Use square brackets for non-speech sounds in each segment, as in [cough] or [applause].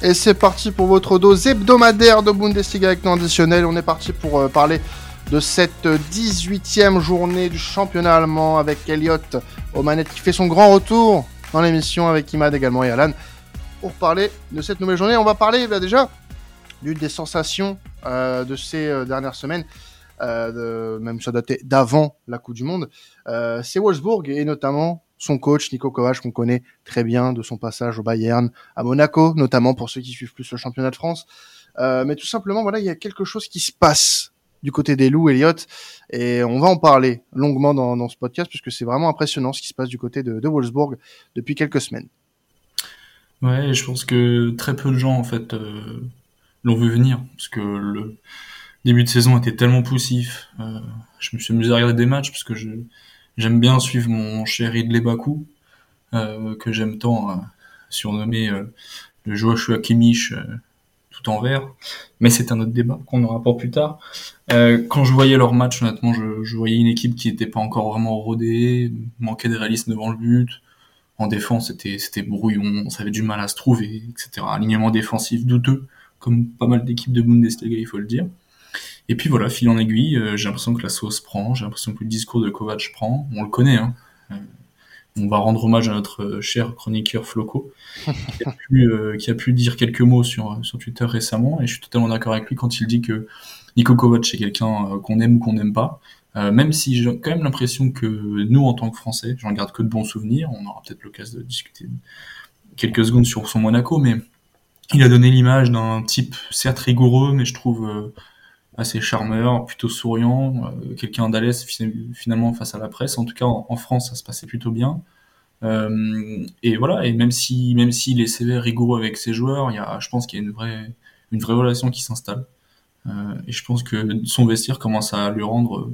Et c'est parti pour votre dose hebdomadaire de Bundesliga avec. On est parti pour euh, parler de cette 18e journée du championnat allemand avec Elliot aux manettes qui fait son grand retour dans l'émission avec Imad également et Alan. Pour parler de cette nouvelle journée, on va parler bah, déjà d'une des sensations euh, de ces euh, dernières semaines. De, même ça datait d'avant la Coupe du Monde, c'est Wolfsburg et notamment son coach Nico Kovac qu'on connaît très bien de son passage au Bayern, à Monaco notamment pour ceux qui suivent plus le championnat de France. Euh, mais tout simplement voilà il y a quelque chose qui se passe du côté des loups Elliot et on va en parler longuement dans, dans ce podcast puisque c'est vraiment impressionnant ce qui se passe du côté de, de Wolfsburg depuis quelques semaines. Ouais, je pense que très peu de gens en fait euh, l'ont vu venir parce que le début de saison était tellement poussif. Euh, je me suis amusé à regarder des matchs parce que je J'aime bien suivre mon cher Ridley Bakou, euh, que j'aime tant euh, surnommer euh, le Joshua Kimmich tout en vert. Mais c'est un autre débat qu'on aura pour plus tard. Quand je voyais leur match, honnêtement, je, je voyais une équipe qui n'était pas encore vraiment rodée, manquait de réalisme devant le but. En défense, c'était c'était brouillon, ça avait du mal à se trouver, etc. Alignement défensif douteux, comme pas mal d'équipes de Bundesliga, il faut le dire. Et puis voilà, fil en aiguille, euh, j'ai l'impression que la sauce prend, j'ai l'impression que le discours de Kovac prend, on le connaît, hein. Euh, on va rendre hommage à notre euh, cher chroniqueur Floco, qui a pu, dire quelques mots sur, sur Twitter récemment, et je suis totalement d'accord avec lui quand il dit que Nico Kovac est quelqu'un qu'on aime ou qu'on n'aime pas, même si j'ai quand même l'impression que nous, en tant que Français, j'en garde que de bons souvenirs, on aura peut-être l'occasion de discuter quelques secondes sur son Monaco, mais il a donné l'image d'un type certes rigoureux, mais je trouve assez charmeur, plutôt souriant, euh, quelqu'un d'alès finalement face à la presse. En tout cas, en, France, ça se passait plutôt bien. Euh, et voilà, et même si même s'il est sévère, rigoureux avec ses joueurs, il y a, je pense qu'il y a une vraie une vraie relation qui s'installe. Euh, et je pense que son vestiaire commence à lui rendre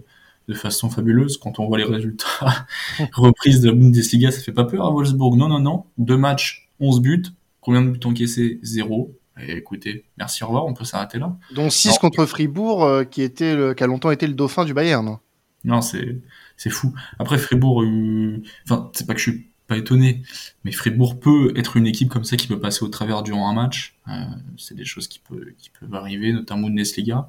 de façon fabuleuse. Quand on voit les résultats [laughs] reprise de Bundesliga, ça fait pas peur à Wolfsburg. Non, non, non. Deux matchs, 11 buts. Combien de buts encaissés? Zéro. Et écoutez, merci, au revoir, on peut s'arrêter là. Donc 6 contre Fribourg, euh, qui, était le, qui a longtemps été le dauphin du Bayern. Non, c'est, c'est fou. Après, Fribourg, euh... enfin, c'est pas que je suis pas étonné, mais Fribourg peut être une équipe comme ça qui peut passer au travers durant un match. Euh, c'est des choses qui, peut, qui peuvent arriver, notamment Bundesliga.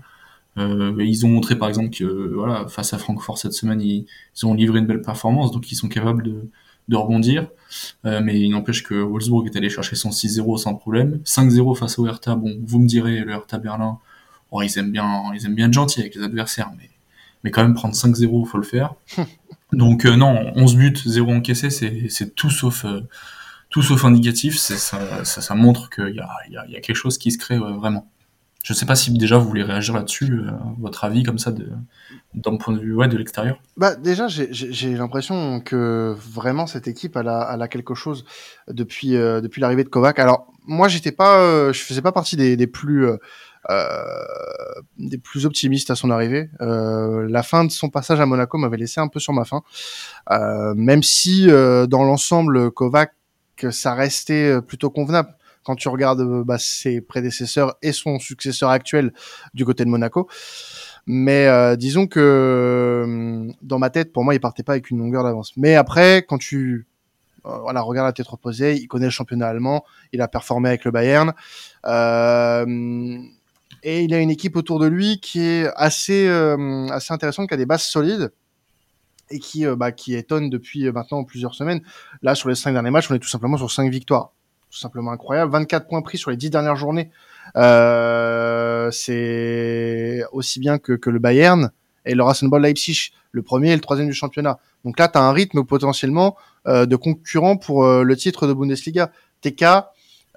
Euh, ils ont montré par exemple que voilà, face à Francfort cette semaine, ils, ils, ont livré une belle performance, donc ils sont capables de, de rebondir. Euh, mais il n'empêche que Wolfsburg est allé chercher son 6-0 sans problème. 5-0 face au Hertha, bon, vous me direz, le Hertha Berlin, oh, ils aiment bien, ils aiment bien être gentils avec les adversaires, mais, mais quand même prendre 5-0, faut le faire. [laughs] Donc euh, non, 11 buts, 0 encaissé, c'est, c'est tout sauf, euh, tout sauf indicatif. C'est, ça, ça, ça montre qu'il y a, il y, a, y a quelque chose qui se crée vraiment. Je sais pas si déjà vous voulez réagir là-dessus, euh, votre avis comme ça d'un point de vue ouais, de l'extérieur. Bah déjà j'ai l'impression que vraiment cette équipe elle a, a quelque chose depuis euh, depuis l'arrivée de Kovac. Alors moi j'étais pas euh, je faisais pas partie des, des plus des plus optimistes à son arrivée. La fin de son passage à Monaco m'avait laissé un peu sur ma faim, même si dans l'ensemble Kovac ça restait plutôt convenable quand tu regardes euh, bah, ses prédécesseurs et son successeur actuel du côté de Monaco. Mais euh, disons que euh, dans ma tête, pour moi, il partait pas avec une longueur d'avance. Mais après, quand tu euh, voilà, regarde la tête reposée, il connaît le championnat allemand, il a performé avec le Bayern. Et il a une équipe autour de lui qui est assez, assez intéressante, qui a des bases solides et qui, bah, qui étonne depuis maintenant plusieurs semaines. Là, sur les cinq derniers matchs, on est tout simplement sur cinq victoires tout simplement incroyable. 24 points pris sur les 10 dernières journées. Euh, c'est aussi bien que, le Bayern et le Rasenball Leipzig, le premier et le troisième du championnat. Donc là, tu as un rythme potentiellement euh, de concurrent pour euh, le titre de Bundesliga. TK,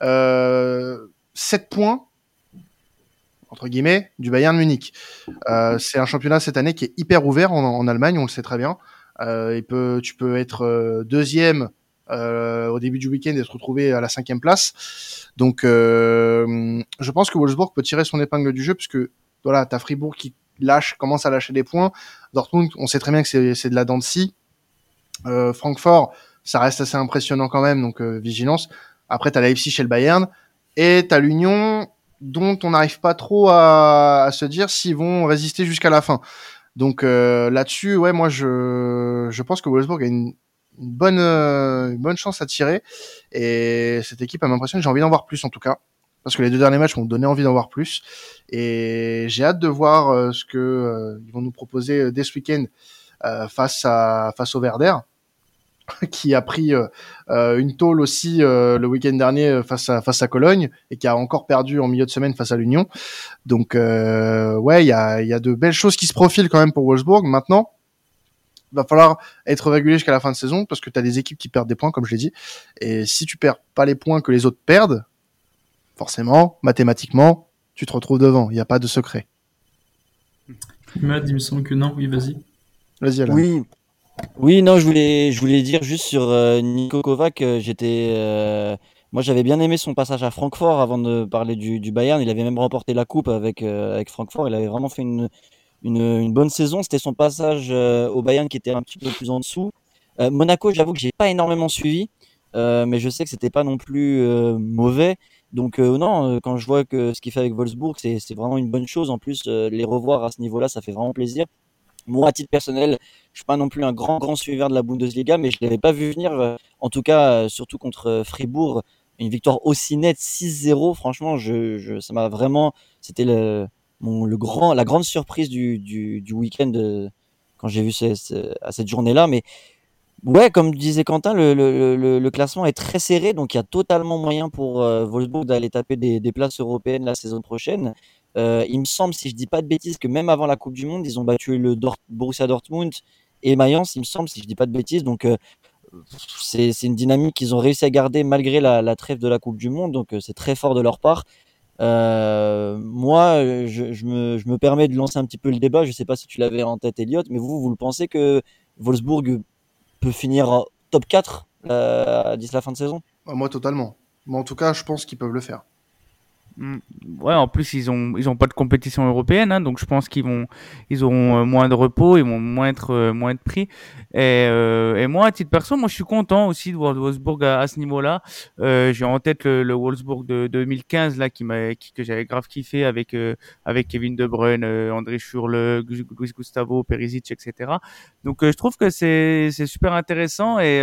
euh, 7 points, entre guillemets, du Bayern Munich. C'est un championnat cette année qui est hyper ouvert en, Allemagne, on le sait très bien. Tu peux être deuxième euh, au début du week-end et se retrouver à la cinquième place. Donc, euh, je pense que Wolfsburg peut tirer son épingle du jeu puisque voilà, t'as Fribourg qui lâche, commence à lâcher des points. Dortmund, on sait très bien que c'est de la dent de. Euh, Francfort, ça reste assez impressionnant quand même, donc vigilance. Après, t'as la FC chez le Bayern et t'as l'Union dont on n'arrive pas trop à, se dire s'ils vont résister jusqu'à la fin. Donc là-dessus, ouais, moi je, je pense que Wolfsburg a une, une bonne, euh, une bonne chance à tirer. Et cette équipe, a l'impression que j'ai envie d'en voir plus en tout cas. parce que les deux derniers matchs m'ont donné envie d'en voir plus. Et j'ai hâte de voir ce que ils vont nous proposer dès ce week-end face à face au Verder [laughs] qui a pris euh, euh, une tôle aussi euh, le week-end dernier face à face à Cologne et qui a encore perdu en milieu de semaine face à l'Union. Donc ouais, il y a, y a de belles choses qui se profilent quand même pour Wolfsburg. Maintenant, va falloir être régulé jusqu'à la fin de saison parce que tu as des équipes qui perdent des points, comme je l'ai dit. Et si tu perds pas les points que les autres perdent, forcément, mathématiquement, tu te retrouves devant. Il n'y a pas de secret. Matt, il me semble que non. Oui, vas-y. Vas-y, Alain. Oui, oui, non, je voulais, je voulais dire juste sur euh, Nico Kovac, euh, j'étais, euh, moi j'avais bien aimé son passage à Francfort avant de parler du, du Bayern. Il avait même remporté la coupe avec avec Francfort. Il avait vraiment fait une une, bonne saison. C'était son passage au Bayern qui était un petit peu plus en dessous. Monaco, j'avoue que j'ai pas énormément suivi, mais je sais que c'était pas non plus mauvais. Donc non, quand je vois que ce qu'il fait avec Wolfsburg, c'est vraiment une bonne chose. En plus, les revoir à ce niveau-là, ça fait vraiment plaisir. Moi, à titre personnel, je suis pas non plus un grand grand suiveur de la Bundesliga, mais je l'avais pas vu venir. Euh, en tout cas, euh, surtout contre euh, Fribourg, une victoire aussi nette 6-0. Franchement, je, je ça m'a vraiment. C'était le, le grand, la grande surprise du, du, du week-end quand j'ai vu à cette journée-là. Mais ouais, comme disait Quentin, le, le, le, classement est très serré, donc il y a totalement moyen pour Wolfsburg d'aller taper des, des places européennes la saison prochaine. Euh, il me semble, si je dis pas de bêtises, que même avant la Coupe du Monde, ils ont battu le Borussia Dortmund et Mayence, il me semble, si je dis pas de bêtises. Donc euh, c'est une dynamique qu'ils ont réussi à garder malgré la, trêve de la Coupe du Monde. Donc euh, c'est très fort de leur part. Moi, je, me, permets de lancer un petit peu le débat. Je sais pas si tu l'avais en tête, Elliot, mais vous, vous le pensez que Wolfsburg peut finir top 4 d'ici la fin de saison? Moi, totalement. Mais en tout cas, je pense qu'ils peuvent le faire. Mm. Ouais, en plus ils ont ils ont pas de compétition européenne, hein, donc je pense qu'ils vont ils auront euh, moins de repos, ils vont moins être euh, moins être pris. Et, euh, et moi à titre perso, moi je suis content aussi de voir Wolfsburg à, ce niveau-là. Euh, J'ai en tête le, le Wolfsburg de, 2015 là qui m'a que j'avais grave kiffé avec avec Kevin De Bruyne, André Schurle, Luis Gustavo, Perisic, etc. Donc je trouve que c'est c'est super intéressant et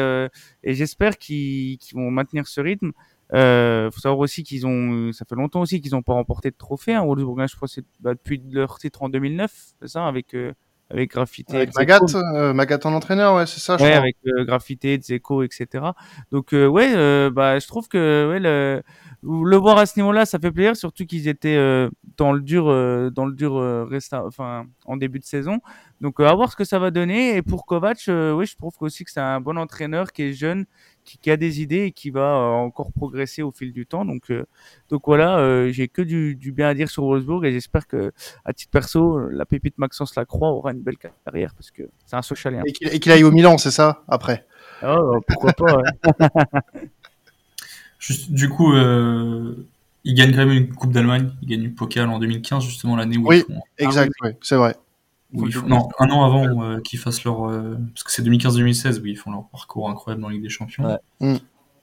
et j'espère qu'ils qu'ils vont maintenir ce rythme. Euh, faut savoir aussi qu'ils ont, ça fait longtemps aussi qu'ils n'ont pas remporté de trophée. Hein, Wolfsburg, je crois, c'est bah, depuis leur titre en 2009, c'est ça, avec euh, avec Graffiti. Avec Magat, euh, Magat en entraîneur, ouais, c'est ça. Je ouais, avec euh, Graffiti, Zeko, etc. Donc euh, ouais, euh, bah je trouve que ouais, le, le voir à ce niveau-là, ça fait plaisir, surtout qu'ils étaient dans le dur, dans le dur enfin en début de saison. Donc à voir ce que ça va donner. Et pour Kovac, oui, je trouve aussi que c'est un bon entraîneur qui est jeune qui, a des idées et qui va euh, encore progresser au fil du temps. Donc, euh, donc voilà, euh, j'ai que du, du, bien à dire sur Wolfsburg et j'espère que, à titre perso, la pépite Maxence Lacroix aura une belle carrière parce que c'est un socialien. Et qu'il aille au Milan, c'est ça, après? Oh, Pourquoi pas, [laughs] Juste, du coup, il gagne quand même une Coupe d'Allemagne, il gagne une Pokal en 2015, justement l'année où oui, ils font... exact, oui, c'est vrai non, un an avant euh, qu'ils fassent leur. Euh, parce que c'est 2015-2016 où ils font leur parcours incroyable dans la Ligue des Champions. Mm.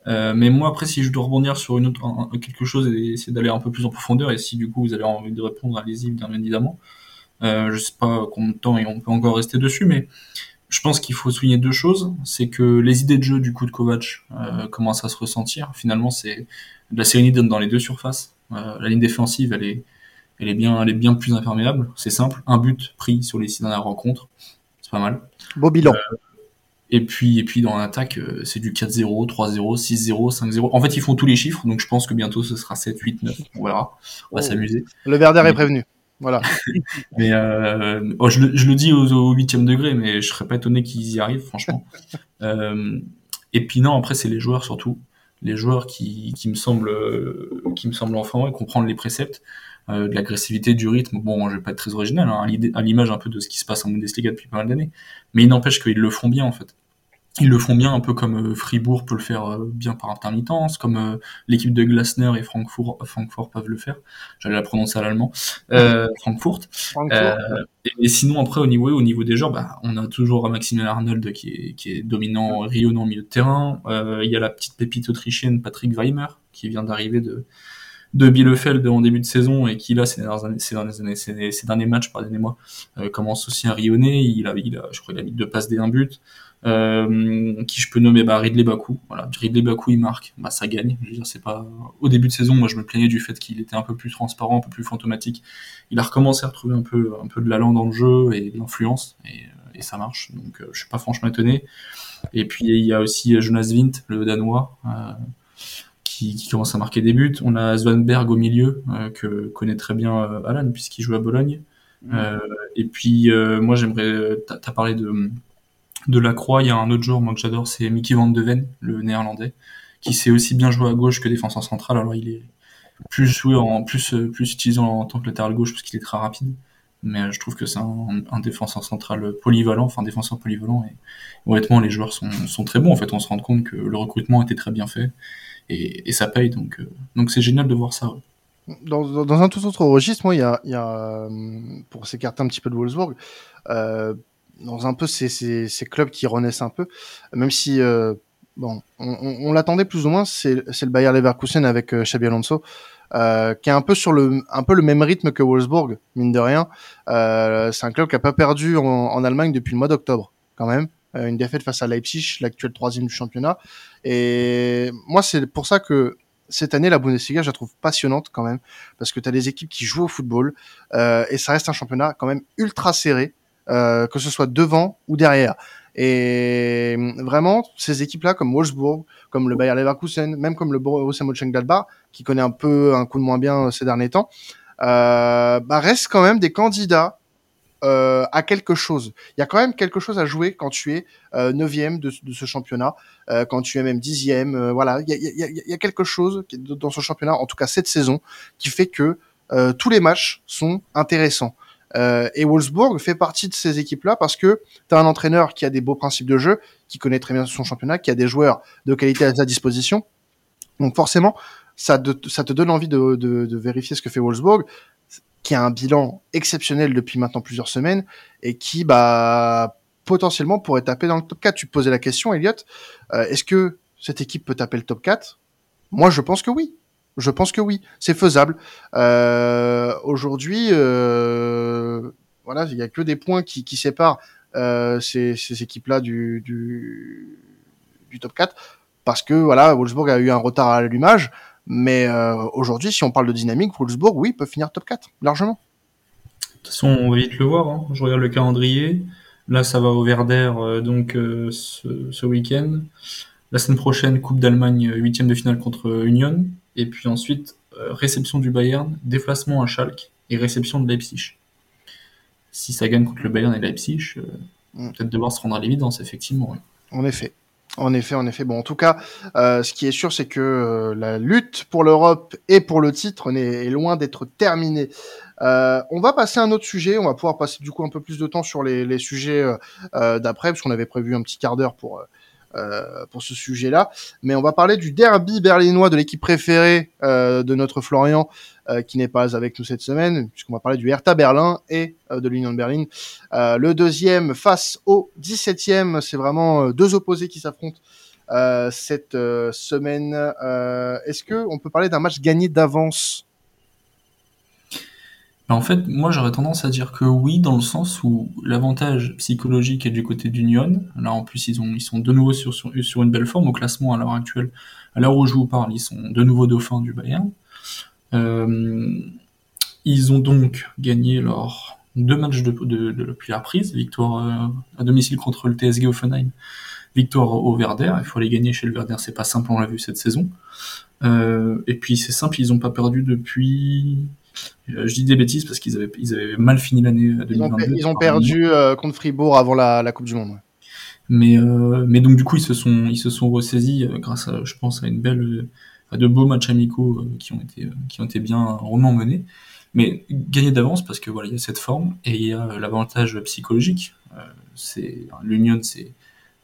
Euh, mais moi, après, si je dois rebondir sur une autre, quelque chose et essayer d'aller un peu plus en profondeur, et si du coup vous avez envie de répondre, allez-y, bien évidemment. Euh, je sais pas combien de temps et on peut encore rester dessus, mais je pense qu'il faut souligner deux choses. C'est que les idées de jeu du coup de Kovac euh, commencent à se ressentir. Finalement, c'est de la sérénité dans les deux surfaces. la ligne défensive, elle est, elle est bien, elle est bien plus imperméable. C'est simple, un but pris sur les six dernières rencontres, c'est pas mal. Beau bilan. Euh, et puis, et puis dans l'attaque, euh, c'est du 4-0, 3-0, 6-0, 5-0. En fait, ils font tous les chiffres, donc je pense que bientôt ce sera 7, 8, 9. On verra. On va oh. s'amuser. Le Verder est prévenu. Voilà. [laughs] mais euh, oh, je, le, je, le, dis au huitième degré, mais je serais pas étonné qu'ils y arrivent, franchement. [laughs] euh, et puis non, après c'est les joueurs surtout, les joueurs qui, qui me semblent, qui me semblent enfin ouais, comprendre les préceptes. Euh, de l'agressivité, du rythme. Bon, je vais pas être très original, hein, à l'image un peu de ce qui se passe en Bundesliga depuis pas mal d'années. Mais il n'empêche qu'ils le font bien, en fait. Ils le font bien un peu comme euh, Fribourg peut le faire euh, bien par intermittence, comme l'équipe de Glasner et Francfort, Francfort peuvent le faire. J'allais la prononcer à l'allemand. Euh, [laughs] Frankfurt. et, sinon après au niveau au niveau des joueurs, bah, on a toujours Maximilian Arnold qui est, qui est dominant, rayonnant au milieu de terrain. Il y a la petite pépite autrichienne Patrick Weimer qui vient d'arriver de de Bielefeld en début de saison et qui là ces dernières années, ces dernières années, ces, derniers matchs, pardonnez-moi, euh, commence aussi à rayonner. Il a, il a, je crois, il a mis deux passes des un but. Euh, qui je peux nommer bah, Ridley Bakou. Voilà, Ridley Bakou il marque, bah ça gagne. Je veux dire, c'est pas au début de saison, moi je me plaignais du fait qu'il était un peu plus transparent, un peu plus fantomatique. Il a recommencé à retrouver un peu un peu de l'allant dans le jeu et de l'influence et, et, ça marche. Donc euh, je suis pas franchement étonné. Et puis il y a aussi Jonas Vint, le danois. Euh, qui, qui, commence à marquer des buts. On a Svanberg au milieu, euh, que connaît très bien euh, Alan, puisqu'il joue à Bologne. Mmh. et puis, moi, j'aimerais. T'as as parlé de, de la Croix, il y a un autre joueur moi que j'adore, c'est Mickey Van de Ven, le néerlandais, qui sait aussi bien jouer à gauche que défenseur central. Alors il est plus joué en plus plus utilisé en tant que latéral gauche parce qu'il est très rapide. Mais je trouve que c'est un, défenseur central polyvalent, enfin défenseur polyvalent. Et honnêtement, les joueurs sont, sont, très bons. En fait, on se rend compte que le recrutement était très bien fait et, ça paye. Donc euh, donc c'est génial de voir ça. Dans, un tout autre registre, moi, il y a, a pour s'écarter un petit peu de Wolfsburg, euh, dans un peu ces, clubs qui renaissent un peu, même si euh, bon, on, l'attendait plus ou moins, c'est le Bayer Leverkusen avec euh, Xabi Alonso, euh, qui est un peu sur le un peu le même rythme que Wolfsburg, mine de rien. Euh, c'est un club qui a pas perdu en, Allemagne depuis le mois d'octobre, quand même. Euh, une défaite face à Leipzig, l'actuel troisième du championnat. Et moi, c'est pour ça que cette année, la Bundesliga, je la trouve passionnante quand même, parce que tu as des équipes qui jouent au football, euh, et ça reste un championnat quand même ultra serré, euh, que ce soit devant ou derrière. Et vraiment, ces équipes-là, comme Wolfsburg, comme le Bayer Leverkusen, même comme le Borussia Mönchengladbach, qui connaît un peu un coup de moins bien ces derniers temps, euh, bah restent quand même des candidats euh, à quelque chose. Il y a quand même quelque chose à jouer quand tu es euh, neuvième de, de, ce championnat, euh, quand tu es même dixième. Euh, voilà, il y a, y, y a, quelque chose dans ce championnat, en tout cas cette saison, qui fait que euh, tous les matchs sont intéressants. Euh, et Wolfsburg fait partie de ces équipes-là parce que tu as un entraîneur qui a des beaux principes de jeu, qui connaît très bien son championnat, qui a des joueurs de qualité à sa disposition. Donc forcément, ça, ça te donne envie de, de, de, vérifier ce que fait Wolfsburg, qui a un bilan exceptionnel depuis maintenant plusieurs semaines et qui bah potentiellement pourrait taper dans le top 4. Tu posais la question, Elliot, euh, est-ce que cette équipe peut taper le top 4 Moi, je pense que oui. Je pense que oui, c'est faisable. Euh, Aujourd'hui, euh, voilà, il y a que des points qui, séparent ces, équipes-là du, du, du, top 4, parce que voilà, Wolfsburg a eu un retard à l'allumage. Mais euh, aujourd'hui, si on parle de dynamique, Wolfsburg, oui, peut finir top 4, largement. De toute façon, on va vite le voir. Hein. Je regarde le calendrier. Là, ça va au Werder euh, donc euh, ce, ce week-end. La semaine prochaine, Coupe d'Allemagne, huitième de finale contre Union. Et puis ensuite, réception du Bayern, déplacement à Schalke et réception de Leipzig. Si ça gagne contre le Bayern et Leipzig, mm. peut-être devoir se rendre à l'évidence, effectivement. Oui. En effet. En effet, en effet. Bon, en tout cas, euh, ce qui est sûr, c'est que euh, la lutte pour l'Europe et pour le titre est, loin d'être terminée. Euh, on va passer à un autre sujet. On va pouvoir passer du coup un peu plus de temps sur les, les sujets d'après, parce qu'on avait prévu un petit quart d'heure pour euh, pour ce sujet-là. Mais on va parler du derby berlinois de l'équipe préférée euh, de notre Florian, euh, qui n'est pas avec nous cette semaine, puisqu'on va parler du Hertha Berlin et de l'Union de Berlin. le deuxième face au 17e, c'est vraiment deux opposés qui s'affrontent. cette semaine, est-ce que on peut parler d'un match gagné d'avance? En fait, moi j'aurais tendance à dire que oui, dans le sens où l'avantage psychologique est du côté d'Union. Là en plus ils, ont, sont de nouveau sur, une belle forme au classement à l'heure actuelle. À l'heure où je vous parle, ils sont de nouveau dauphins du Bayern. Euh, ils ont donc gagné leurs deux matchs de, de, de, depuis la prise, victoire euh, à domicile contre le TSG Offenheim, victoire au Werder. Il faut aller gagner chez le Werder, c'est pas simple, on l'a vu cette saison. Euh, et puis c'est simple, ils ont pas perdu depuis je dis des bêtises parce qu'ils avaient, ils avaient mal fini l'année 2022. Ils ont, perdu euh, contre Fribourg avant la, la Coupe du Monde. Ouais. Mais, euh, mais donc du coup ils se sont, ils se sont ressaisis euh, grâce à, je pense, à une belle, à de beaux matchs amicaux euh, qui ont été, qui ont été bien rondement menés. Mais gagner d'avance parce que voilà, il y a cette forme et il y a l'avantage psychologique. c'est l'Union, c'est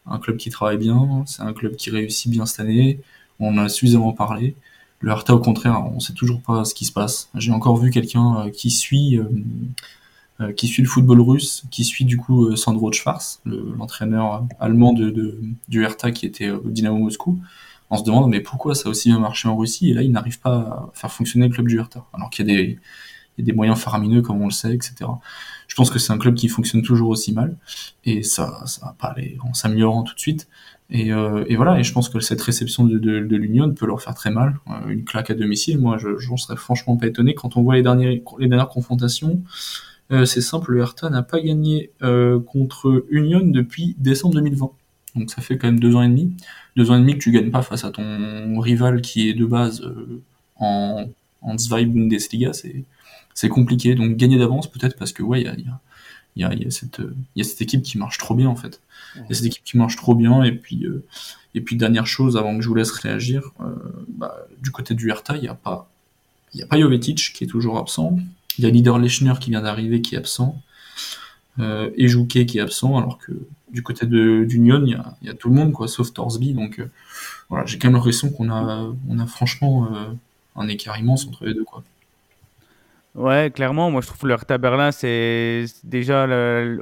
un club qui travaille bien, c'est un club qui réussit bien cette année. On en a suffisamment parlé. Le Hertha, au contraire, on sait toujours pas ce qui se passe. J'ai encore vu quelqu'un euh, qui suit, euh, euh, qui suit le football russe, qui suit du coup Sandro Schwarz, l'entraîneur allemand de, de, du Hertha qui était au Dynamo Moscou. On se demande mais pourquoi ça a aussi bien marché en Russie et là il n'arrive pas à faire fonctionner le club du Hertha alors qu'il y a des moyens faramineux comme on le sait, etc. Je pense que c'est un club qui fonctionne toujours aussi mal et ça, ça va pas aller en s'améliorant tout de suite. Et, euh, et, voilà, et je pense que cette réception de, de, de l'Union peut leur faire très mal. Euh, une claque à domicile, moi, je, je serais franchement pas étonné quand on voit les, derniers, les dernières confrontations. Euh, c'est simple, le Hertha n'a pas gagné euh, contre Union depuis décembre 2020. Donc ça fait quand même deux ans et demi. Deux ans et demi que tu gagnes pas face à ton rival qui est de base euh, en, en Zwei Bundesliga, c'est compliqué. Donc gagner d'avance peut-être parce que ouais, il y a, y, a, y, a, y a cette il y a cette équipe qui marche trop bien en fait. Il y a cette équipe qui marche trop bien et puis euh, et puis dernière chose avant que je vous laisse réagir, euh, bah, du côté du Hertha, il y a pas il a pas Jovetic qui est toujours absent. Il y a Leader Lechner qui vient d'arriver qui est absent. Euh, et Jouquet qui est absent, alors que du côté de d'Union, il y a, y a, tout le monde, quoi, sauf Torsby. Donc euh, voilà, j'ai quand même l'impression qu'on a, on a franchement euh, un écart immense entre les deux, quoi. Ouais, clairement, moi je trouve que le Hertha Berlin, c'est déjà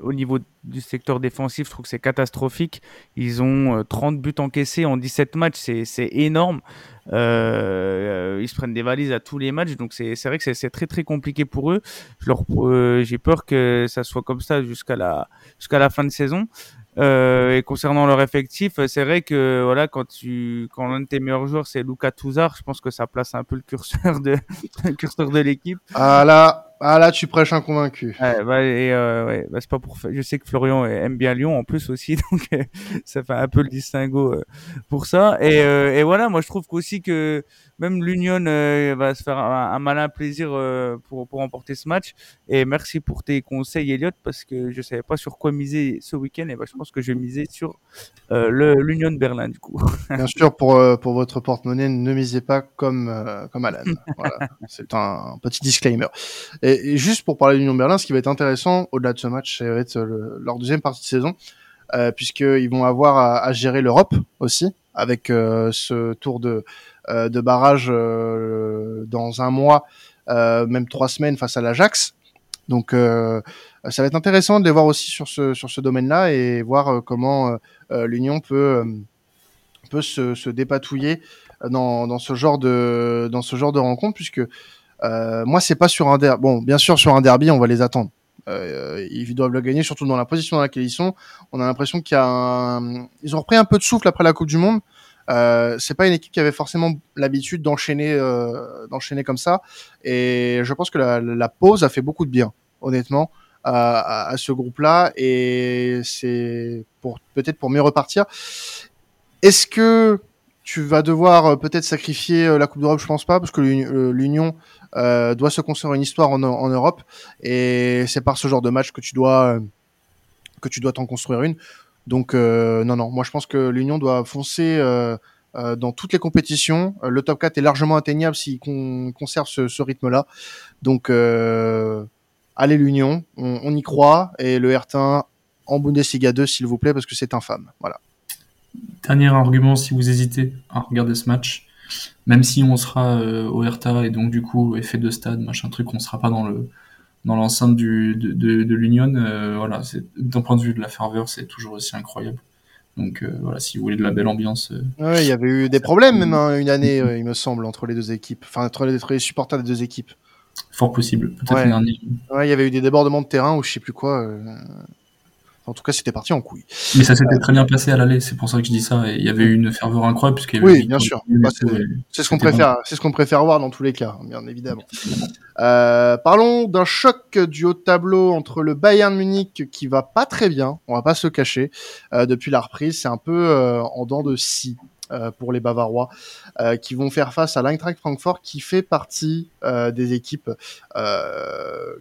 au niveau du secteur défensif, je trouve que c'est catastrophique. Ils ont 30 buts encaissés en 17 matchs, c'est énorme. Euh, ils se prennent des valises à tous les matchs, donc c'est vrai que c'est très très compliqué pour eux. Euh, J'ai peur que ça soit comme ça jusqu'à la, jusqu'à la fin de saison. Euh, et concernant leur effectif, c'est vrai que voilà, quand tu, quand l'un de tes meilleurs joueurs c'est Luca Touzard, je pense que ça place un peu le curseur de, [laughs] curseur de l'équipe. Ah ah là, tu prêches un convaincu. Ouais, bah, et euh, ouais, bah, c'est pas pour. Je sais que Florian aime bien Lyon en plus aussi, [laughs] donc euh, ça fait un peu le distinguo euh, pour ça. Et, euh, et voilà, moi je trouve qu'aussi que même l'Union euh, va se faire un, un malin plaisir euh, pour pour remporter ce match. Et merci pour tes conseils, Elliot, parce que je savais pas sur quoi miser ce week-end. Et bah, je pense que je vais miser sur le l'Union de Berlin du coup. [laughs] Bien sûr, pour pour votre porte-monnaie, ne misez pas comme comme Alan. [laughs] voilà, c'est un, un petit disclaimer. Et, et, juste pour parler de l'Union Berlin, ce qui va être intéressant au-delà de ce match, ça va être le, leur deuxième partie de saison, euh, puisqu'ils vont avoir à, gérer l'Europe aussi, avec euh, ce tour de, euh, barrage euh, dans un mois, euh, même trois semaines face à l'Ajax. Donc ça va être intéressant de les voir aussi sur ce, domaine-là et voir comment l'Union peut, peut se, se dépatouiller dans, dans, ce genre de, dans ce genre de rencontre, puisque euh, moi, c'est pas sur un derby. Bon, bien sûr, sur un derby, on va les attendre. Euh, ils doivent le gagner, surtout dans la position dans laquelle ils sont. On a l'impression qu'il y a un... ils ont repris un peu de souffle après la Coupe du Monde. Euh, c'est pas une équipe qui avait forcément l'habitude d'enchaîner, euh, d'enchaîner comme ça. Et je pense que la, la, pause a fait beaucoup de bien, honnêtement, à, à, ce groupe-là. Et c'est pour peut-être pour mieux repartir. Est-ce que tu vas devoir euh, peut-être sacrifier euh, la Coupe d'Europe, je pense pas, parce que l'Union euh, doit se construire une histoire en, Europe, et c'est par ce genre de match que tu dois que tu dois t'en construire une. Donc non, non, moi je pense que l'Union doit foncer dans toutes les compétitions. Le top 4 est largement atteignable s'il con conserve ce, rythme-là. Donc allez l'Union, on, on, y croit, et le Hertha en Bundesliga 2 s'il vous plaît, parce que c'est infâme. Voilà. Dernier argument, si vous hésitez à regarder ce match, même si on sera euh, au Hertha et donc du coup effet de stade, machin truc, on sera pas dans le dans l'enceinte de, de, de l'Union, euh, voilà, d'un point de vue de la ferveur, c'est toujours aussi incroyable. Donc euh, voilà, si vous voulez de la belle ambiance. Ouais, il y avait eu des problèmes même hein, une année, il me semble, entre les deux équipes, enfin entre les, entre les supporters des deux équipes. Fort possible, peut-être ouais. dernier. Ouais, il y avait eu des débordements de terrain ou je sais plus quoi. En tout cas, c'était parti en couille. Mais ça s'était euh... très bien passé à l'aller, c'est pour ça que je dis ça. Et il y avait eu une ferveur incroyable y avait Oui, bien sûr. Bah, c'est ce qu'on préfère, c'est ce qu'on préfère voir dans tous les cas, bien évidemment. Euh, parlons d'un choc du haut de tableau entre le Bayern Munich qui va pas très bien, on va pas se cacher. Euh, depuis la reprise, c'est un peu en dents de scie. Euh, pour les Bavarois, euh, qui vont faire face à l'Eintracht Francfort, qui fait partie euh, des équipes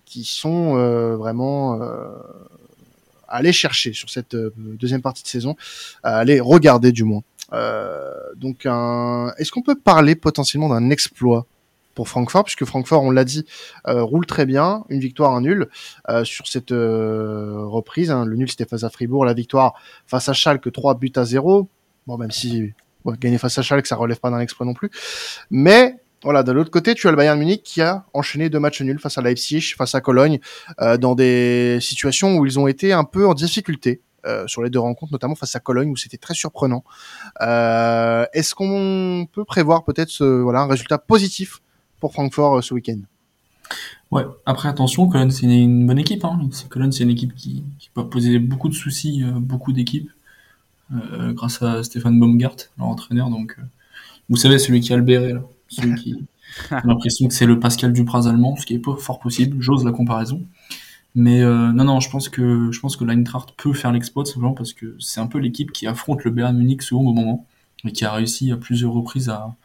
qui sont vraiment aller chercher sur cette euh, deuxième partie de saison, aller regarder du moins. Euh, donc, un... est-ce qu'on peut parler potentiellement d'un exploit pour Francfort, puisque Francfort, on l'a dit, euh, roule très bien, une victoire, un nul euh, sur cette euh, reprise. Hein. Le nul, c'était face à Fribourg, la victoire face à Schalke, 3 buts à 0. Bon, même si ouais, gagner face à Schalke, ça relève pas d'un exploit non plus. Mais voilà, de l'autre côté, tu as le Bayern Munich qui a enchaîné deux matchs nuls face à Leipzig, face à Cologne, euh, dans des situations où ils ont été un peu en difficulté. Euh, sur les deux rencontres, notamment face à Cologne où c'était très surprenant. Euh, Est-ce qu'on peut prévoir peut-être voilà un résultat positif pour Francfort ce week-end? Ouais, après attention, Cologne c'est une, bonne équipe. Hein. Cologne c'est une équipe qui, peut poser beaucoup de soucis, beaucoup d'équipes, grâce à Stéphane Baumgart, leur entraîneur. Donc, vous savez, celui qui a le béret, là, celui qui [laughs] a l'impression que c'est le Pascal Dupraz allemand, ce qui est pas fort possible. J'ose la comparaison. Mais euh, non, non, je pense que je pense que l'Eintracht peut faire l'exploit simplement parce que c'est un peu l'équipe qui affronte le Bayern Munich souvent au moment et qui a réussi à plusieurs reprises à,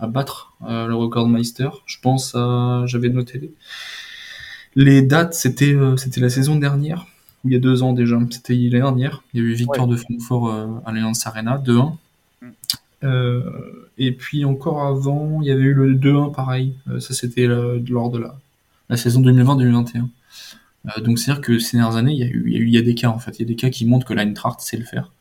à battre euh, le record Meister. Je pense à, j'avais noté les dates, c'était euh, c'était la saison dernière, ou il y a deux ans déjà, c'était l'année dernière. Il y a eu victoire de Francfort à l'Allianz Arena, 2-1. Mm. et puis encore avant, il y avait eu le 2-1 pareil. ça c'était lors de la, la saison 2020-2021. donc c'est-à-dire que ces dernières années, il y, a eu, il, y a eu, il y a des cas en fait. Il y a des cas qui montrent que l'Eintracht sait le faire.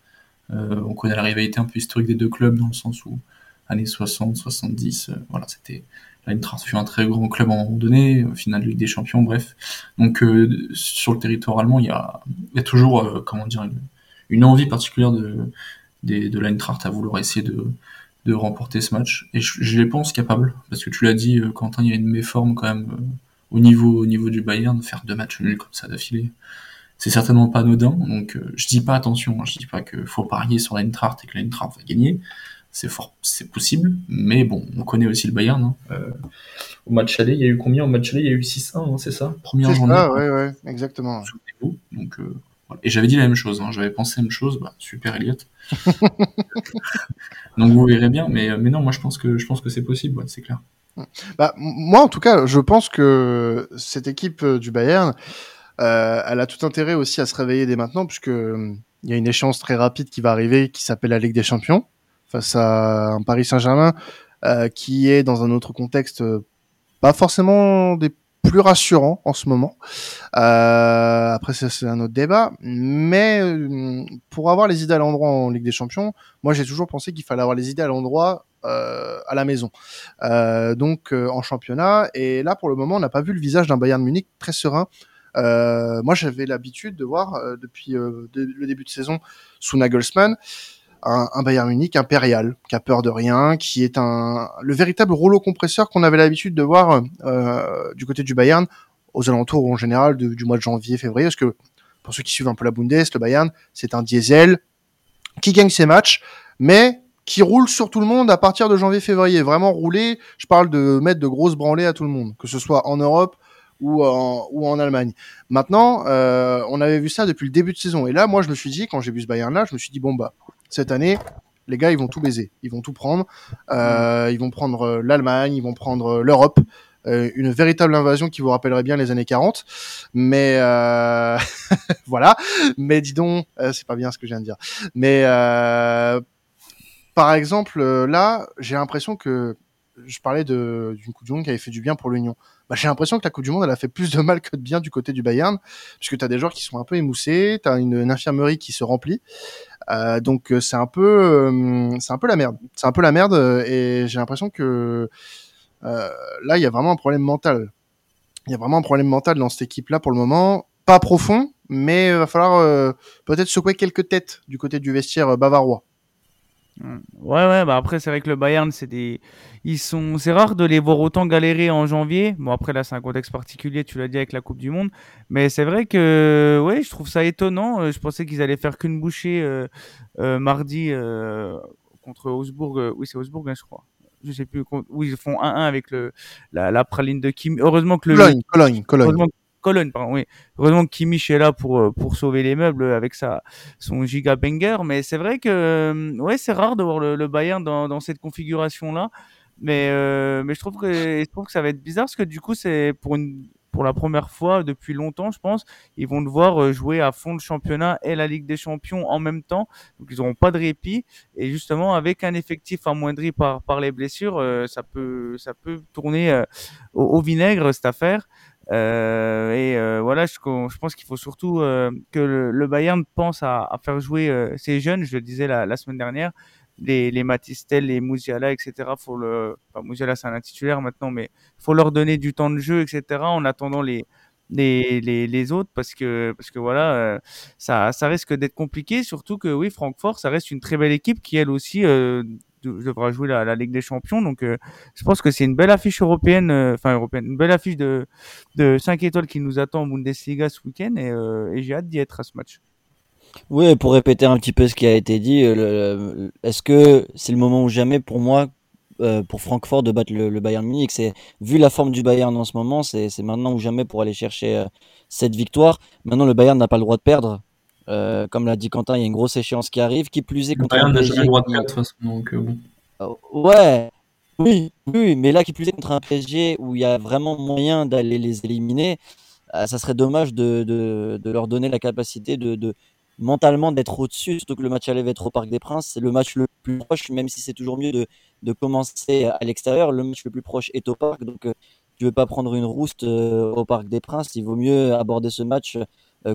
on connaît la rivalité un peu historique des deux clubs dans le sens où années 60, 70. Euh, voilà, c'était l'Eintracht fut un très grand club à un moment donné, finale de Ligue des Champions, bref. Donc euh, sur le territoire allemand, il y a, il y a toujours, euh, comment dire, une, envie particulière de, de, de l'Eintracht à vouloir essayer de, de remporter ce match. Et je, je les pense capables, parce que tu l'as dit, Quentin, il y a une méforme quand même au niveau, au niveau du Bayern, faire deux matchs nuls comme ça d'affilée. C'est certainement pas anodin, donc je dis pas attention, hein, je dis pas qu'il faut parier sur l'Eintracht et que l'Eintracht va gagner, c'est fort, c'est possible, mais bon, on connaît aussi le Bayern. Hein. Euh, au match aller, il y a eu combien? Au match aller, il y a eu 6-1, hein, c'est ça? Première journée. Ah ouais, ouais, exactement. Donc, euh, Et j'avais dit la même chose, hein, j'avais pensé la même chose, bah, super Elliot. [laughs] Donc vous verrez bien, mais, mais non, moi je pense que, c'est possible, c'est clair. Bah, moi en tout cas, je pense que cette équipe euh, du Bayern, euh, elle a tout intérêt aussi à se réveiller dès maintenant, puisque il y a une échéance très rapide qui va arriver, qui s'appelle la Ligue des Champions face à un Paris Saint-Germain euh, qui est dans un autre contexte euh, pas forcément des plus rassurants en ce moment. Euh, après, c'est un autre débat. Mais euh, pour avoir les idées à l'endroit en Ligue des Champions, moi, j'ai toujours pensé qu'il fallait avoir les idées à l'endroit euh, à la maison. Euh, donc, en championnat. Et là, pour le moment, on n'a pas vu le visage d'un Bayern Munich très serein. moi, j'avais l'habitude de voir depuis le début de saison sous Nagelsmann un, Bayern Munich impérial, qui a peur de rien, qui est un le véritable rouleau compresseur qu'on avait l'habitude de voir euh, du côté du Bayern aux alentours en général du mois de janvier, février, parce que pour ceux qui suivent un peu la Bundes, le Bayern, c'est un diesel qui gagne ses matchs, mais qui roule sur tout le monde à partir de janvier-février. Vraiment rouler, je parle de mettre de grosses branlées à tout le monde, que ce soit en Europe ou en, ou en Allemagne. Maintenant, euh, on avait vu ça depuis le début de saison. Et là, moi, je me suis dit, quand j'ai vu ce Bayern-là, je me suis dit, bon, bah, cette année, les gars, ils vont tout baiser. Ils vont tout prendre. Euh, ils vont prendre euh, l'Allemagne, ils vont prendre euh, l'Europe. Une véritable invasion qui vous rappellerait bien les années 40. Mais [laughs] voilà. Mais dis donc, c'est pas bien ce que je viens de dire. Mais par exemple, là, j'ai l'impression que je parlais d'une Coupe du Monde qui avait fait du bien pour l'Union. Bah, j'ai l'impression que la Coupe du Monde, elle a fait plus de mal que de bien du côté du Bayern, puisque tu as des joueurs qui sont un peu émoussés, tu as une, infirmerie qui se remplit. Euh, donc euh, c'est un peu, euh, c'est un peu la merde. C'est un peu la merde, et j'ai l'impression que là, il y a vraiment un problème mental. Il y a vraiment un problème mental dans cette équipe-là pour le moment. Pas profond, mais il va falloir peut-être secouer quelques têtes du côté du vestiaire bavarois. Ouais, ouais, bah après, c'est vrai que le Bayern, c'est des. Ils sont. C'est rare de les voir autant galérer en janvier. Bon, après, là, c'est un contexte particulier, tu l'as dit avec la Coupe du Monde. Mais c'est vrai que, ouais, je trouve ça étonnant. Euh, je pensais qu'ils allaient faire qu'une bouchée euh, euh, mardi euh, contre Augsbourg. Oui, c'est Augsbourg, hein, je crois. Je sais plus. Où ils font 1-1 avec le, la, la praline de Kim. Heureusement que le. Cologne, Cologne, Cologne. Cologne, pardon, oui. Heureusement que Kimmich est là pour, euh, pour sauver les meubles avec sa, son giga banger. Mais c'est vrai que, euh, ouais, c'est rare de voir le, Bayern dans, cette configuration-là. Mais, euh, mais je trouve que, je trouve que ça va être bizarre parce que du coup, c'est pour une, pour la première fois depuis longtemps, je pense, ils vont devoir jouer à fond le championnat et la Ligue des Champions en même temps. Donc ils n'auront pas de répit. Et justement, avec un effectif amoindri par, par les blessures, ça peut, ça peut tourner au, vinaigre cette affaire. Euh, et euh, voilà, je, pense qu'il faut surtout euh, que le, Bayern pense à, faire jouer euh, ces jeunes. Je le disais la, la semaine dernière, les, les Matistel, les Musiala, etc. Faut le, enfin, Musiala c'est un titulaire maintenant, mais faut leur donner du temps de jeu, etc. En attendant les les, les, les autres parce que parce que voilà euh, ça ça risque d'être compliqué surtout que oui Francfort ça reste une très belle équipe qui elle aussi euh, devra jouer la, Ligue des Champions. Donc, je pense que c'est une belle affiche européenne, enfin européenne, une belle affiche de de 5 étoiles qui nous attend en Bundesliga ce week-end et, et j'ai hâte d'y être à ce match. Oui, pour répéter un petit peu ce qui a été dit, est-ce que c'est le moment ou jamais pour moi euh, pour Francfort de battre le, Bayern Munich? C'est vu la forme du Bayern en ce moment, c'est maintenant ou jamais pour aller chercher euh, cette victoire. Maintenant, le Bayern n'a pas le droit de perdre. Euh, comme l'a dit Quentin, il y a une grosse échéance qui arrive. Qui plus est contre Bayern n'a jamais le droit de de toute façon. Donc, bon. ouais, oui, oui, mais là qui plus est contre un PSG où il y a vraiment moyen d'aller les éliminer, ça serait dommage de, de, de, leur donner la capacité de, de mentalement d'être au-dessus, surtout que le match allait être au Parc des Princes. C'est le match le plus proche, même si c'est toujours mieux de, de commencer à l'extérieur. Le match le plus proche est au Parc, donc euh, tu veux pas prendre une rouste euh, au Parc des Princes. Il vaut mieux aborder ce match euh,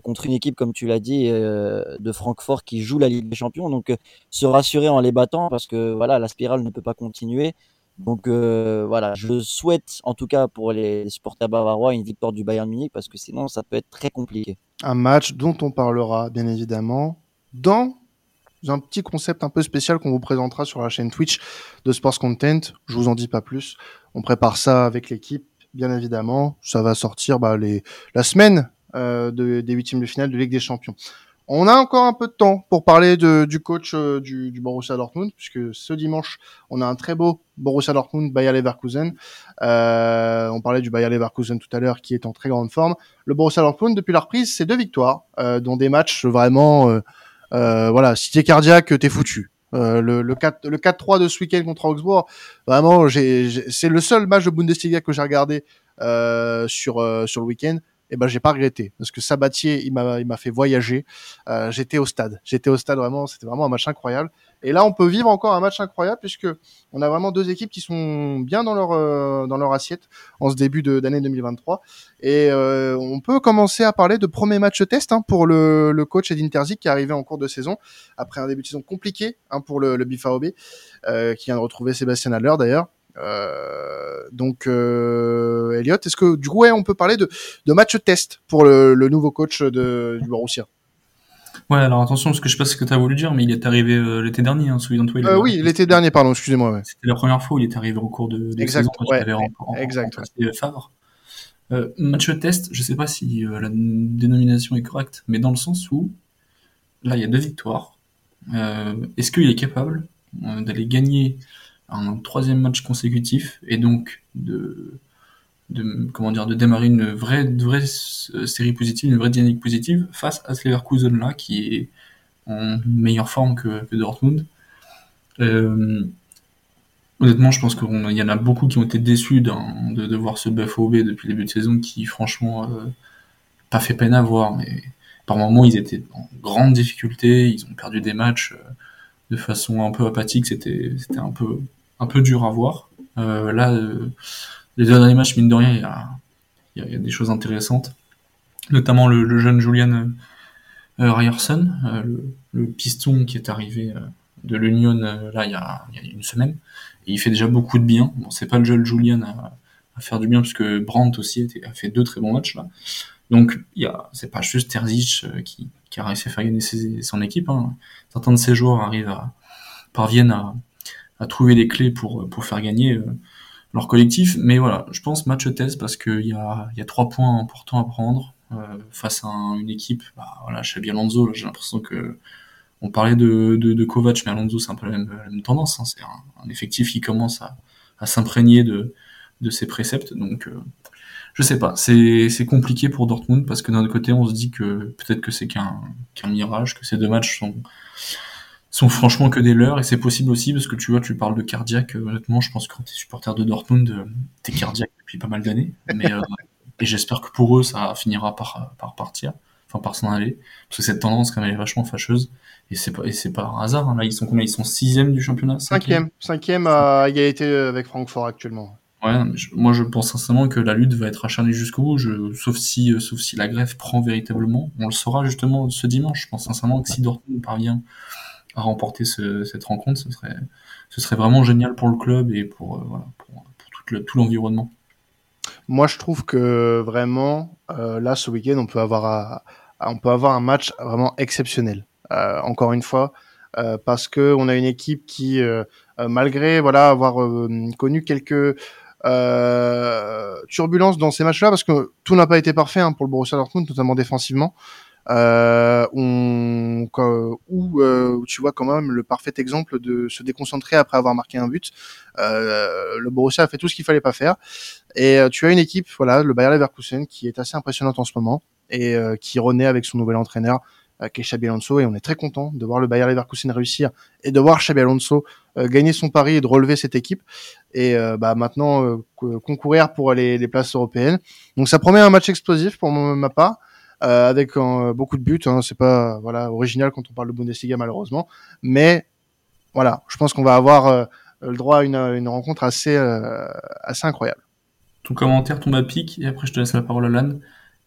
contre une équipe, comme tu l'as dit, de Francfort qui joue la Ligue des Champions. Donc se rassurer en les battant, parce que voilà, la spirale ne peut pas continuer. Donc voilà, je souhaite en tout cas pour les supporters bavarois une victoire du Bayern Munich parce que sinon ça peut être très compliqué un match dont on parlera bien évidemment dans un petit concept un peu spécial qu'on vous présentera sur la chaîne Twitch de Sports Content. Je vous en dis pas plus. On prépare ça avec l'équipe, bien évidemment. Ça va sortir bah, la semaine euh, de, des huitièmes de finale de Ligue des Champions. On a encore un peu de temps pour parler de, du coach euh, du, du, Borussia Dortmund, puisque ce dimanche, on a un très beau Borussia Dortmund, Bayer Leverkusen. Euh, on parlait du Bayer Leverkusen tout à l'heure, qui est en très grande forme. Le Borussia Dortmund, depuis la reprise, c'est deux victoires, euh, dont des matchs vraiment, euh, euh voilà, si t'es cardiaque, t'es foutu. Euh, le, le 4 le 4-3 de ce week-end contre Augsbourg, vraiment, c'est le seul match de Bundesliga que j'ai regardé sur sur le week-end et eh ben j'ai pas regretté parce que Sabatier il m'a il m'a fait voyager. Euh, j'étais au stade, j'étais au stade vraiment, c'était vraiment un match incroyable. Et là on peut vivre encore un match incroyable puisque on a vraiment deux équipes qui sont bien dans leur euh, dans leur assiette en ce début d'année 2023 et euh, on peut commencer à parler de premier match test hein, pour le, le coach Edin Terzic qui est arrivé en cours de saison après un début de saison compliqué hein, pour le, le BFAOB euh, qui vient de retrouver Sébastien Adler d'ailleurs. Euh, donc, euh, Elliot, est-ce que du coup, ouais, on peut parler de, de match test pour le, le nouveau coach de, du Borussia? Ouais, alors attention, parce que je sais pas ce que tu as voulu dire, mais il est arrivé euh, l'été dernier, hein, souviens Euh, oui, l'été dernier, pardon, excusez-moi. Ouais. C'était la première fois où il est arrivé au cours de, de exact, saison, ouais, en, exact. En, Favre. Euh, match test, je sais pas si la dénomination est correcte, mais dans le sens où là, il y a deux victoires. Est-ce qu'il est capable d'aller gagner un troisième match consécutif et donc de, comment dire de démarrer une vraie, vraie série positive, une vraie dynamique positive face à ce Leverkusen là qui est en meilleure forme que, que Dortmund. Euh, honnêtement, je pense qu'il y en a beaucoup qui ont été déçus de, de voir ce BFOB depuis le début de saison qui, franchement, euh, pas fait peine à voir. Mais par moments, ils étaient en grande difficulté, ils ont perdu des matchs euh, de façon un peu apathique. C'était un peu un peu dur à voir. Euh, là, euh, les derniers matchs, mine de rien, il y a, a, y a des choses intéressantes. Notamment le, le jeune Julian euh, Ryerson, euh, le, le, piston qui est arrivé euh, de l'Union là il y, a, il y, a, une semaine. Et il fait déjà beaucoup de bien. Bon, c'est pas le jeune Julian à, à, faire du bien, puisque Brandt aussi a fait deux très bons matchs là. Donc, il c'est pas juste Terzic qui, qui a réussi à faire gagner ses, son équipe. Hein. Certains de ses joueurs arrivent à, parviennent à, à trouver les clés pour, pour faire gagner euh, leur collectif. Mais voilà, je pense match test parce qu'il y a, y a trois points importants à prendre euh, face à une équipe. Bah, voilà, chez Alonso, j'ai l'impression que on parlait de, de, de Kovac, mais Alonso, c'est un peu la même, la même tendance. Hein. C'est un, un, effectif qui commence à, à s'imprégner de, de ses préceptes. Donc, euh, je sais pas. C'est, compliqué pour Dortmund parce que d'un côté, on se dit que peut-être que c'est qu'un, qu'un mirage, que ces deux matchs sont, sont franchement que des leurs et c'est possible aussi parce que tu vois tu parles de cardiaque euh, honnêtement je pense que quand t'es supporter de Dortmund euh, t'es cardiaque depuis pas mal d'années mais euh, et j'espère que pour eux ça finira par par partir enfin par s'en aller parce que cette tendance quand même elle est vachement fâcheuse et c'est pas et c'est pas un hasard hein. là ils sont combien? Ils sont sixième du championnat? Cinquième cinquième à égalité avec Francfort actuellement Ouais, je, moi je pense sincèrement que la lutte va être acharnée jusqu'au bout, je, sauf si sauf si la grève prend véritablement. On le saura justement ce dimanche. Je pense sincèrement que si Dortmund parvient à remporter ce, cette rencontre, ce serait, ce serait vraiment génial pour le club et pour, euh, voilà, pour, tout, le, tout l'environnement. Moi, je trouve que vraiment, euh, là, ce week-end, on peut avoir, on peut avoir un match vraiment exceptionnel. Euh, encore une fois, parce que on a une équipe qui, malgré voilà avoir connu quelques turbulences dans ces matchs-là, parce que tout n'a pas été parfait hein, pour le Borussia Dortmund, notamment défensivement. Euh, on, où euh, tu vois quand même le parfait exemple de se déconcentrer après avoir marqué un but. Euh, le Borussia a fait tout ce qu'il fallait pas faire. Et euh, tu as une équipe, voilà, le Bayer Leverkusen, qui est assez impressionnante en ce moment et euh, qui renaît avec son nouvel entraîneur, qui est Alonso. Et on est très content de voir le Bayer Leverkusen réussir et de voir Xabi Alonso gagner son pari et de relever cette équipe. Et bah, maintenant concourir pour les, les places européennes. Donc ça promet un match explosif pour ma part. Euh, avec euh, beaucoup de buts. Hein, c'est pas voilà original quand on parle de Bundesliga malheureusement, mais voilà, je pense qu'on va avoir euh, le droit à une, une rencontre assez assez incroyable. Ton commentaire tombe à pic et après je te laisse la parole à Lan.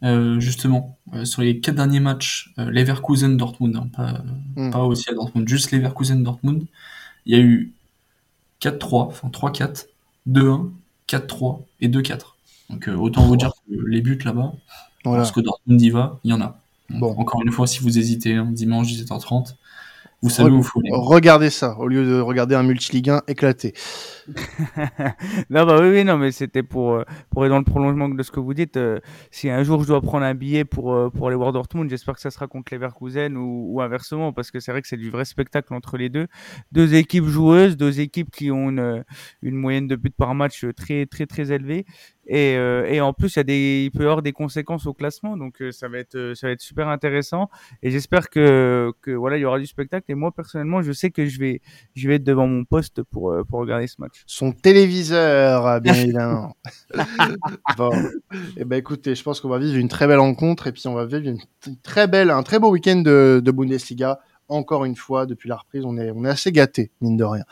Euh, justement, sur les quatre derniers matchs, Leverkusen-Dortmund, hein, pas, hmm. pas aussi à Dortmund, juste Leverkusen-Dortmund, il y a eu 4-3, enfin 3-4, 2-1, 4-3 et 2-4. Donc autant vous dire que les buts là-bas, parce que Dortmund y va, il y en a. bon. Encore une fois, si vous hésitez, hein, dimanche 17h30, vous savez où vous Regardez ça, au lieu de regarder un multiligue 1 éclaté. [laughs] non, bah oui, oui, non, mais c'était pour, euh, pour aller dans le prolongement de ce que vous dites. Euh, si un jour je dois prendre un billet pour, euh, pour aller voir Dortmund, j'espère que ça sera contre Leverkusen ou, ou inversement, parce que c'est vrai que c'est du vrai spectacle entre les deux. Deux équipes joueuses, deux équipes qui ont une, une moyenne de buts par match très, très, très élevée. Et, euh, et, en plus, il, peut y avoir des conséquences au classement, donc euh, ça va être euh, ça va être super intéressant. Et j'espère que, voilà, il y aura du spectacle. Et moi personnellement, je sais que je vais être devant mon poste pour regarder ce match. Son téléviseur, bien évidemment. [laughs] bon, et eh ben écoutez, je pense qu'on va vivre une très belle rencontre et puis on va vivre un très beau week-end de, de Bundesliga encore une fois depuis la reprise. On est, on est assez gâté mine de rien.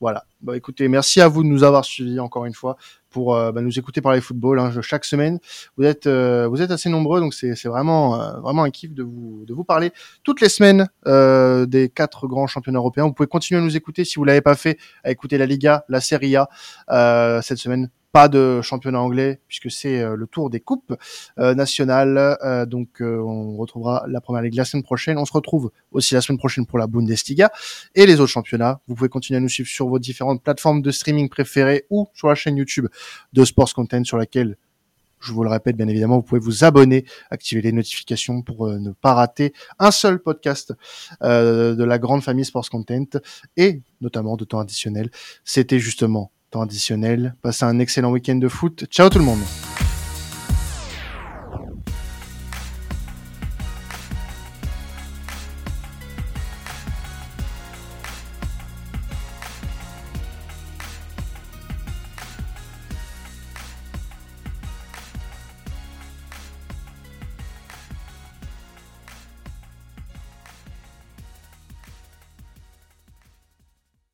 Voilà. Bah écoutez, merci à vous de nous avoir suivis encore une fois pour euh, bah, nous écouter parler football hein, chaque semaine. Vous êtes, euh, vous êtes assez nombreux, donc c'est, vraiment, euh, vraiment un kiff de vous, de vous parler toutes les semaines des quatre grands championnats européens. Vous pouvez continuer à nous écouter si vous l'avez pas fait, à écouter la Liga, la Serie A cette semaine pas de championnat anglais puisque c'est le tour des coupes nationales. Donc on retrouvera la première ligue la semaine prochaine. On se retrouve aussi la semaine prochaine pour la Bundesliga et les autres championnats. Vous pouvez continuer à nous suivre sur vos différentes plateformes de streaming préférées ou sur la chaîne YouTube de Sports Content sur laquelle je vous le répète, bien évidemment, vous pouvez vous abonner, activer les notifications pour ne pas rater un seul podcast de la grande famille Sports Content et notamment de temps additionnel. C'était justement temps additionnel. Passez un excellent week-end de foot. Ciao tout le monde